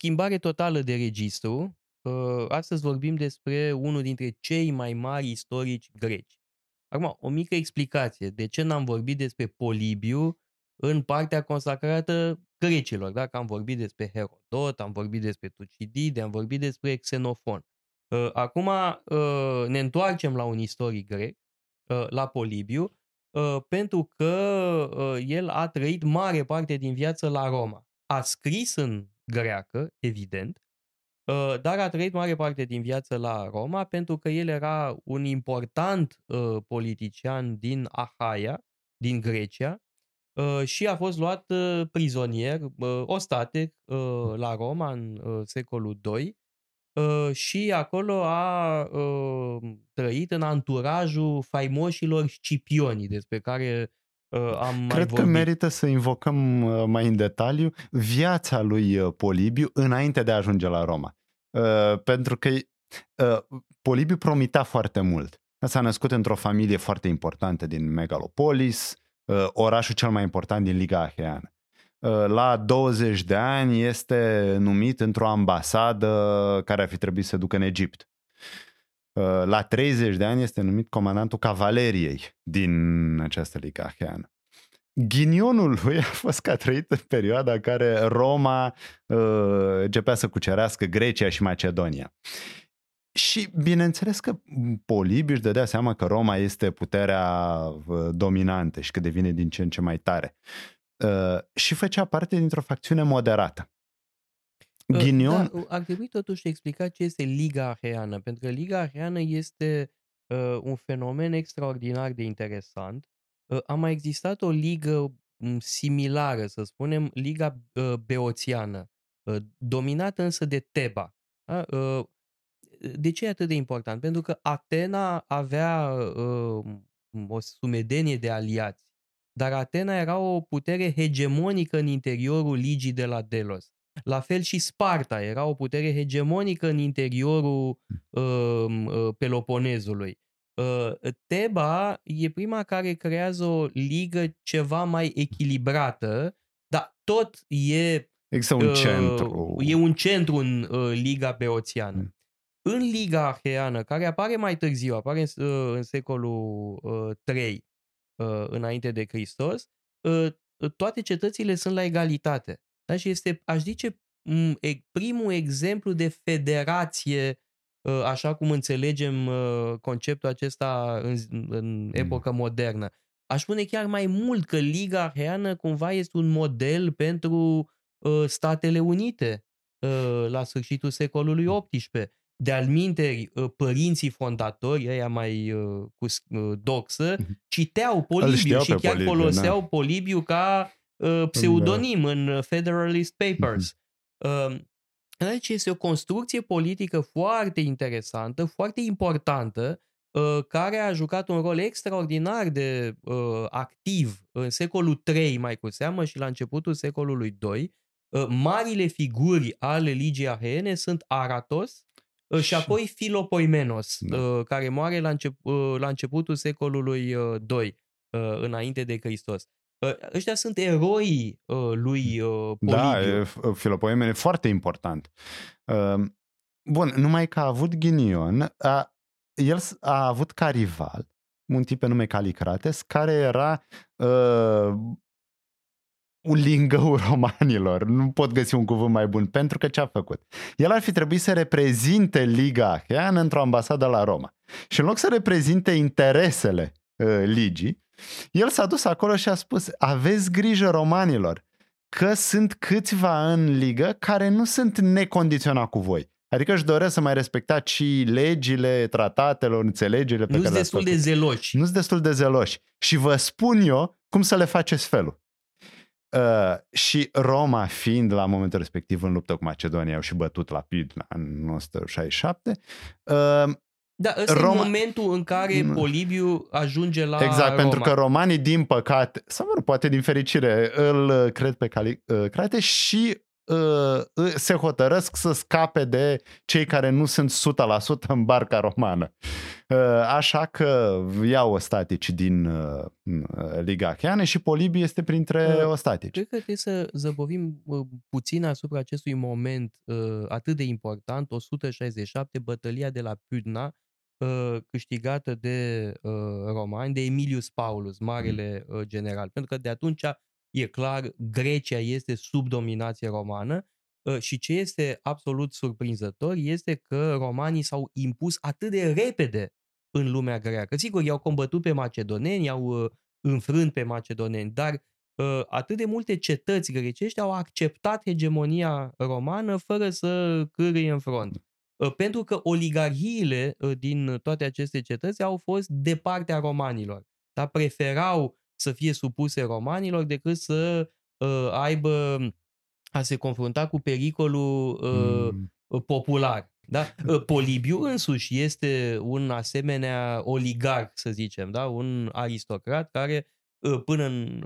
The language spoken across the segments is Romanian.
schimbare totală de registru. Uh, astăzi vorbim despre unul dintre cei mai mari istorici greci. Acum, o mică explicație. De ce n-am vorbit despre Polibiu în partea consacrată grecilor? Dacă am vorbit despre Herodot, am vorbit despre Tucidide, am vorbit despre Xenofon. Uh, acum uh, ne întoarcem la un istoric grec, uh, la Polibiu, pentru că el a trăit mare parte din viață la Roma. A scris în greacă, evident, dar a trăit mare parte din viață la Roma pentru că el era un important politician din Ahaia, din Grecia, și a fost luat prizonier, ostate, la Roma în secolul II Uh, și acolo a uh, trăit în anturajul faimoșilor scipionii despre care uh, am mai Cred vorbit. că merită să invocăm uh, mai în detaliu viața lui uh, Polibiu înainte de a ajunge la Roma. Uh, pentru că uh, Polibiu promitea foarte mult. S-a născut într-o familie foarte importantă din Megalopolis, uh, orașul cel mai important din Liga Aheană. Uh, la 20 de ani este numit într-o ambasadă care ar fi trebuit să ducă în Egipt. Uh, la 30 de ani este numit comandantul cavaleriei din această ligă aheană. Ghinionul lui a fost că a trăit în perioada în care Roma uh, începea să cucerească Grecia și Macedonia. Și bineînțeles că Polibiu își dădea seama că Roma este puterea uh, dominantă și că devine din ce în ce mai tare. Uh, și făcea parte dintr-o facțiune moderată. Uh, Ghinion... Da, ar trebui totuși explicat ce este Liga Aheană, pentru că Liga Aheană este uh, un fenomen extraordinar de interesant. Uh, a mai existat o ligă similară, să spunem, Liga uh, Beoțiană, uh, dominată însă de Teba. Da? Uh, de ce e atât de important? Pentru că Atena avea uh, o sumedenie de aliați dar Atena era o putere hegemonică în interiorul ligii de la Delos. La fel și Sparta era o putere hegemonică în interiorul uh, uh, Peloponezului. Uh, Teba e prima care creează o ligă ceva mai echilibrată, dar tot e Există un uh, centru. E un centru în uh, Liga Beoțiană. Mm. În Liga Arheană, care apare mai târziu, apare în, uh, în secolul uh, 3, uh, înainte de Hristos, uh, toate cetățile sunt la egalitate. Da? Și este, aș zice, primul exemplu de federație, uh, așa cum înțelegem uh, conceptul acesta în, în mm. epoca modernă. Aș spune chiar mai mult că Liga Arheană cumva este un model pentru uh, Statele Unite uh, la sfârșitul secolului XVIII de alminteri ă, părinții fondatori, ăia mai uh, cu uh, doxă, mhm. citeau Polibiu și chiar Polibiu, foloseau na. Polibiu ca uh, pseudonim da. în Federalist Papers. Uh, deci este o construcție politică foarte interesantă, foarte importantă, uh, care a jucat un rol extraordinar de uh, activ în secolul III mai cu seamă și la începutul secolului II. Uh, marile figuri ale ligii ahene sunt Aratos, Ă, și apoi Filopoimenos, da. Ă, care moare la, încep, ă, la începutul secolului II, înainte de Hristos. Ăștia sunt eroi lui Polibiu. Da, Filopoimen e foarte important. Bun, numai că a avut ghinion, a, el a avut ca rival un tip pe nume Calicrates, care era uh, un lingău romanilor. Nu pot găsi un cuvânt mai bun, pentru că ce a făcut? El ar fi trebuit să reprezinte Liga Acheană într-o ambasadă la Roma. Și în loc să reprezinte interesele uh, ligii, el s-a dus acolo și a spus, aveți grijă romanilor, că sunt câțiva în ligă care nu sunt necondiționat cu voi. Adică își doresc să mai respectați și legile, tratatelor, înțelegerile pe nu care le destul de zeloși. Nu sunt destul de zeloși. Și vă spun eu cum să le faceți felul. Uh, și Roma fiind la momentul respectiv în luptă cu Macedonia, au și bătut la Pidna în 1967. Uh, da, ăsta Roma... e momentul în care mm. Polibiu ajunge la Exact, Roma. pentru că romanii, din păcate, sau nu, poate din fericire, îl cred pe Calicrate uh, și uh, se hotărăsc să scape de cei care nu sunt 100% în barca romană. Așa că iau ostatici din Liga Acheană și Polibiu este printre ostatici. Cred că trebuie să zăbovim puțin asupra acestui moment atât de important, 167, bătălia de la Pydna, câștigată de romani, de Emilius Paulus, marele general. Pentru că de atunci e clar, Grecia este sub dominație romană Ă, și ce este absolut surprinzător este că romanii s-au impus atât de repede în lumea greacă. Sigur, i-au combătut pe macedoneni, i-au ă, înfrânt pe macedoneni, dar ă, atât de multe cetăți grecești au acceptat hegemonia romană fără să cârâie în front. Pentru că oligarhiile din toate aceste cetăți au fost de partea romanilor. Dar preferau să fie supuse romanilor decât să aibă a se confrunta cu pericolul uh, mm. popular. Da? Uh, Polibiu însuși este un asemenea oligarh, să zicem, da? un aristocrat care uh, până, în,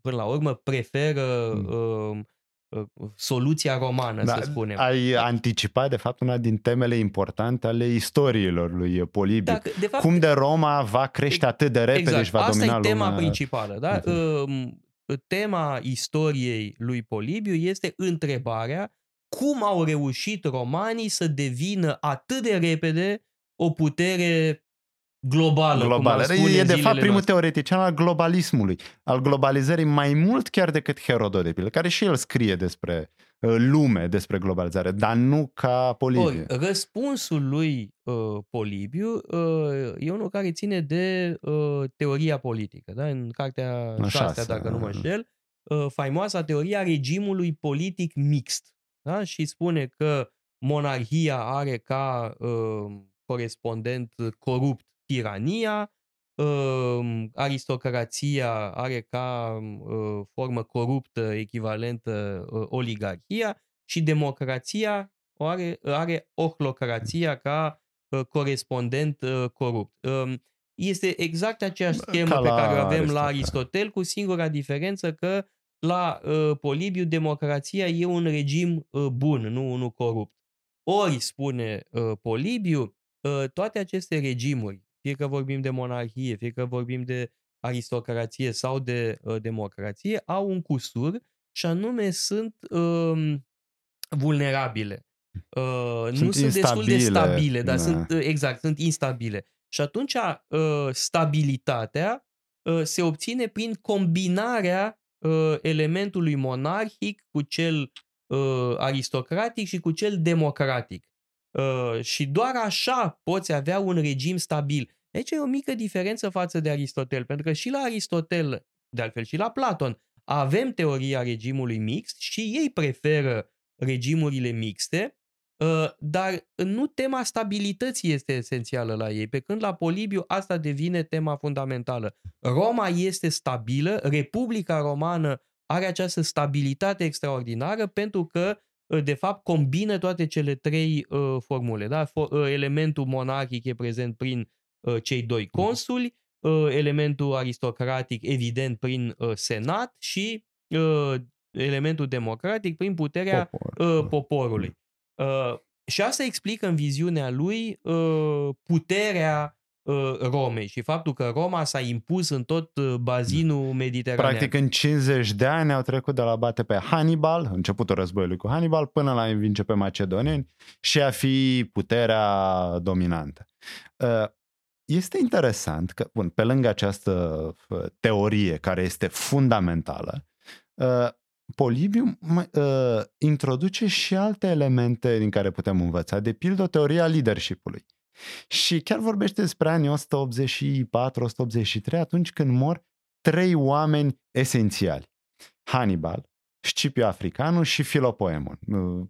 până la urmă preferă mm. uh, soluția romană, da, să spunem. Ai anticipat, de fapt, una din temele importante ale istoriilor lui Polibiu. Dacă, de fapt, Cum de Roma va crește atât de repede exact, și va domina lumea. Asta e tema lumea. principală. Da? Uh-huh tema istoriei lui Polibiu este întrebarea cum au reușit romanii să devină atât de repede o putere globală. globală. e de fapt primul noastre. teoretician al globalismului, al globalizării mai mult chiar decât Herodot, de pildă, care și el scrie despre uh, lume, despre globalizare, dar nu ca Polibiu. Ori, răspunsul lui uh, Polibiu uh, e unul care ține de uh, teoria politică. Da? În cartea 6, dacă nu mă înșel, uh, faimoasa teoria regimului politic mixt. Da? Și spune că monarhia are ca uh, corespondent corupt tirania, uh, aristocrația are ca uh, formă coruptă echivalentă uh, oligarhia și democrația are, are ohlocrația ca uh, corespondent uh, corupt. Uh, este exact aceeași schemă pe care o avem Aristotel. la Aristotel, cu singura diferență că la uh, Polibiu democrația e un regim uh, bun, nu unul corupt. Ori, spune uh, Polibiu, uh, toate aceste regimuri, fie că vorbim de monarhie, fie că vorbim de aristocrație sau de uh, democrație, au un cusur și anume sunt uh, vulnerabile. Uh, sunt nu sunt destul de stabile, dar da. sunt, uh, exact, sunt instabile. Și atunci uh, stabilitatea uh, se obține prin combinarea uh, elementului monarhic cu cel uh, aristocratic și cu cel democratic. Uh, și doar așa poți avea un regim stabil. Aici e o mică diferență față de Aristotel, pentru că și la Aristotel, de altfel și la Platon, avem teoria regimului mixt și ei preferă regimurile mixte, uh, dar nu tema stabilității este esențială la ei, pe când la Polibiu asta devine tema fundamentală. Roma este stabilă, Republica Romană are această stabilitate extraordinară pentru că uh, de fapt combină toate cele trei uh, formule. Da? For, uh, elementul monarhic e prezent prin Uh, cei doi mhm. consuli, uh, elementul aristocratic evident prin uh, senat și elementul democratic prin puterea Popor. poporului. Și asta explică în viziunea lui puterea Romei și faptul că Roma s-a impus în tot bazinul mediteranean. Practic în 50 de ani au trecut de la bate pe Hannibal, începutul războiului cu Hannibal, până la învinge pe macedoneni și a fi puterea dominantă. Este interesant că, bun, pe lângă această uh, teorie care este fundamentală, uh, Polibiu uh, introduce și alte elemente din care putem învăța, de pildă teoria leadership-ului. Și chiar vorbește despre anii 184-183, atunci când mor trei oameni esențiali. Hannibal, Scipio Africanul și Filopoemon.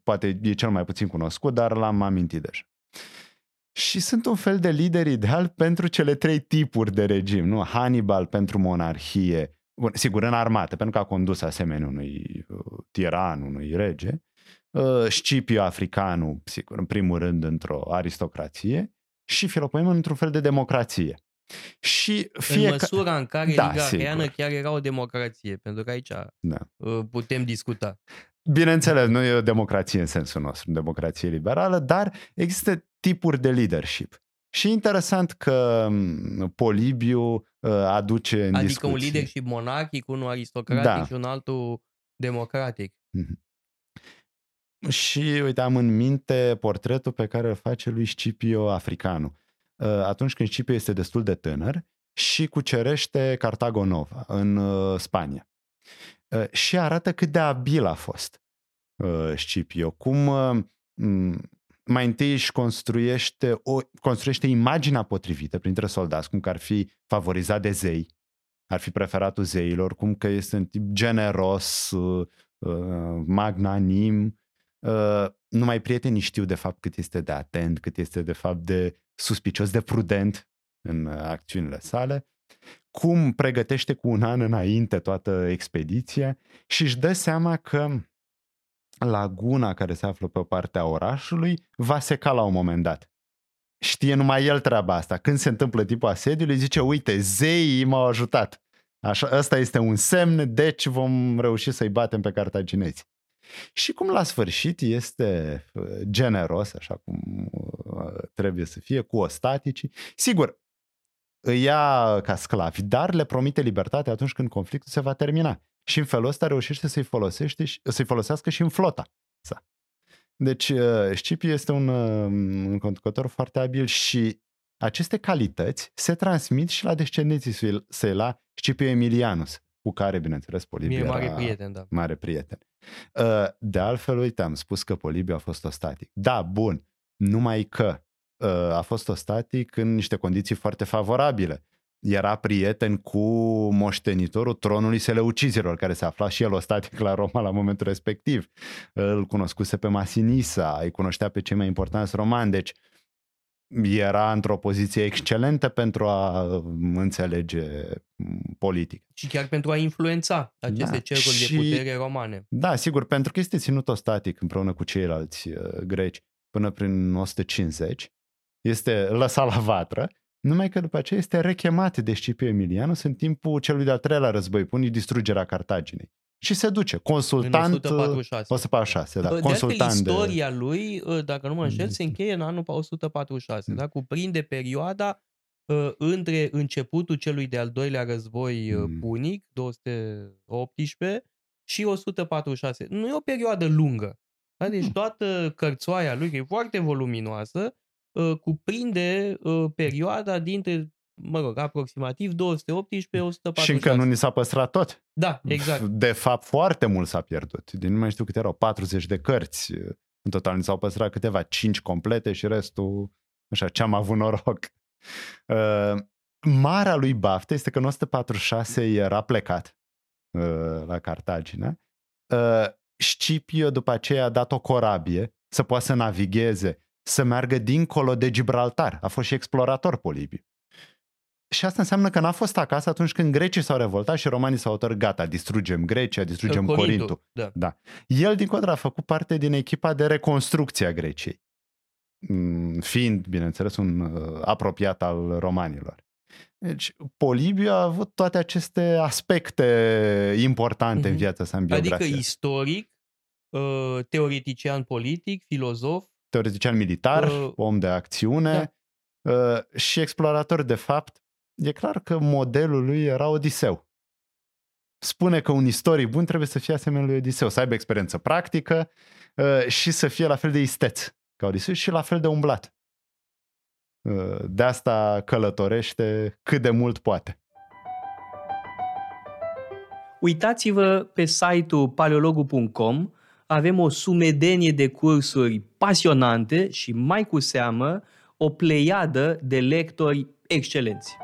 Poate e cel mai puțin cunoscut, dar l-am amintit deja și sunt un fel de lider ideal pentru cele trei tipuri de regim. Nu? Hannibal pentru monarhie, bun, sigur în armată, pentru că a condus asemenea unui uh, tiran, unui rege, uh, Scipio africanul, sigur, în primul rând într-o aristocrație și Filopoemon într-un fel de democrație. Și fie în măsura în care da, Liga Acheană chiar era o democrație, pentru că aici da. Uh, putem discuta. Bineînțeles, nu e o democrație în sensul nostru, democrație liberală, dar există tipuri de leadership. Și interesant că mm, Polibiu uh, aduce în Adică discuție. un leadership monarhic, unul aristocratic Da. și un altul democratic. Mhm. Și uite, am în minte portretul pe care îl face lui Scipio Africanu. Uh, Atunci când Scipio este destul de tânăr și cucerește Cartago Nova în uh, Spania. Uh, Și arată cât de abil a fost uh, Scipio. Cum uh, m, mai întâi își construiește, o, construiește imaginea potrivită printre soldați, cum că ar fi favorizat de zei, ar fi preferatul zeilor, cum că este un tip generos, uh, uh, magnanim, uh, numai prietenii știu de fapt cât este de atent, cât este de fapt de suspicios, de prudent în uh, acțiunile sale, cum pregătește cu un an înainte toată expediția și își dă seama că laguna care se află pe partea orașului va seca la un moment dat. Știe numai el treaba asta. Când se întâmplă tipul asediului, zice, uite, zeii m-au ajutat. Așa, ăsta este un semn, deci vom reuși să-i batem pe cartaginezi. Și cum la sfârșit este uh, generos, așa cum uh, trebuie să fie, cu ostaticii. Sigur, îi ia ca sclavi, dar le promite libertate atunci când conflictul se va termina. Și în felul ăsta reușește să-i, folosește, și- să-i folosească și în flota sa. Deci uh, Scipio este un, uh, un conducător foarte abil și aceste calități se transmit și la descendenții săi- săi, la Scipio Emilianus, cu care, bineînțeles, Polibiu Mie e mare era prieten, da. mare prieten. Uh, De altfel, uite, am spus că Polibiu a fost ostatic. Da, bun, numai că uh, a fost ostatic în niște condiții foarte favorabile. Era prieten cu moștenitorul tronului Seleucizilor, care se afla și el ostatic la Roma la momentul respectiv. Îl cunoscuse pe Masinisa, îi cunoștea pe cei mai importanți romani, deci era într-o poziție excelentă pentru a uh, înțelege m, politic. Și chiar pentru a influența aceste Da, cercuri și- de putere romane. Da, sigur, pentru că este ținut ostatic împreună cu ceilalți uh, greci până prin 150, este lăsat la vatră, numai că după aceea este rechemat de Scipio Emilianus în timpul celui de-al treilea război pun, distrugerea Cartaginei. Și se duce, În consultant... 146. 146, da, De altfel, consultant de... istoria lui, ă, dacă nu mă înșel, se încheie în anul 146. Mm. Da? Cuprinde perioada ă, între începutul celui de-al doilea război ă, Mm. punic, 218, și 146. Nu e o perioadă lungă. Da? Deci Nu. toată cărțoaia lui, că e foarte voluminoasă, ă, cuprinde ă, perioada dintre, mă rog, aproximativ 218-146. Și încă nu ni s-a păstrat tot. Da, exact. De fapt, foarte mult s-a pierdut. Din nu mai știu câte erau, 40 de cărți. În total ni s-au păstrat câteva, 5 complete și restul, așa, ce-am avut noroc. Uh, marea lui baftă este că în 146 era plecat uh, la Cartagina. Uh, Scipio după aceea a dat o corabie să poată să navigheze, să meargă dincolo de Gibraltar. A fost și explorator Polibiu. Și asta înseamnă că n-a fost acasă atunci când grecii s-au revoltat și romanii s-au hotărât, gata, distrugem Grecia, distrugem Corintul. Da. El, din contră, a făcut parte din echipa de reconstrucție a Greciei, Mm, fiind, bineînțeles, un uh, apropiat al romanilor. Deci, Polibiu a avut toate aceste aspecte importante în Mhm. viața sa, în Adică biografie. istoric, uh, teoretician politic, filozof, Teoretician militar, Uh, om de acțiune uh, și explorator, de fapt. E clar că modelul lui era Odiseu. Spune că un istoric bun trebuie să fie asemenea lui Odiseu, să aibă experiență practică uh, și să fie la fel de isteț ca Odiseu și la fel de umblat. Uh, De asta călătorește cât de mult poate. Uitați-vă pe site-ul paleologu.com, avem o sumedenie de cursuri pasionante și mai cu seamă o pleiadă de lectori excelenți.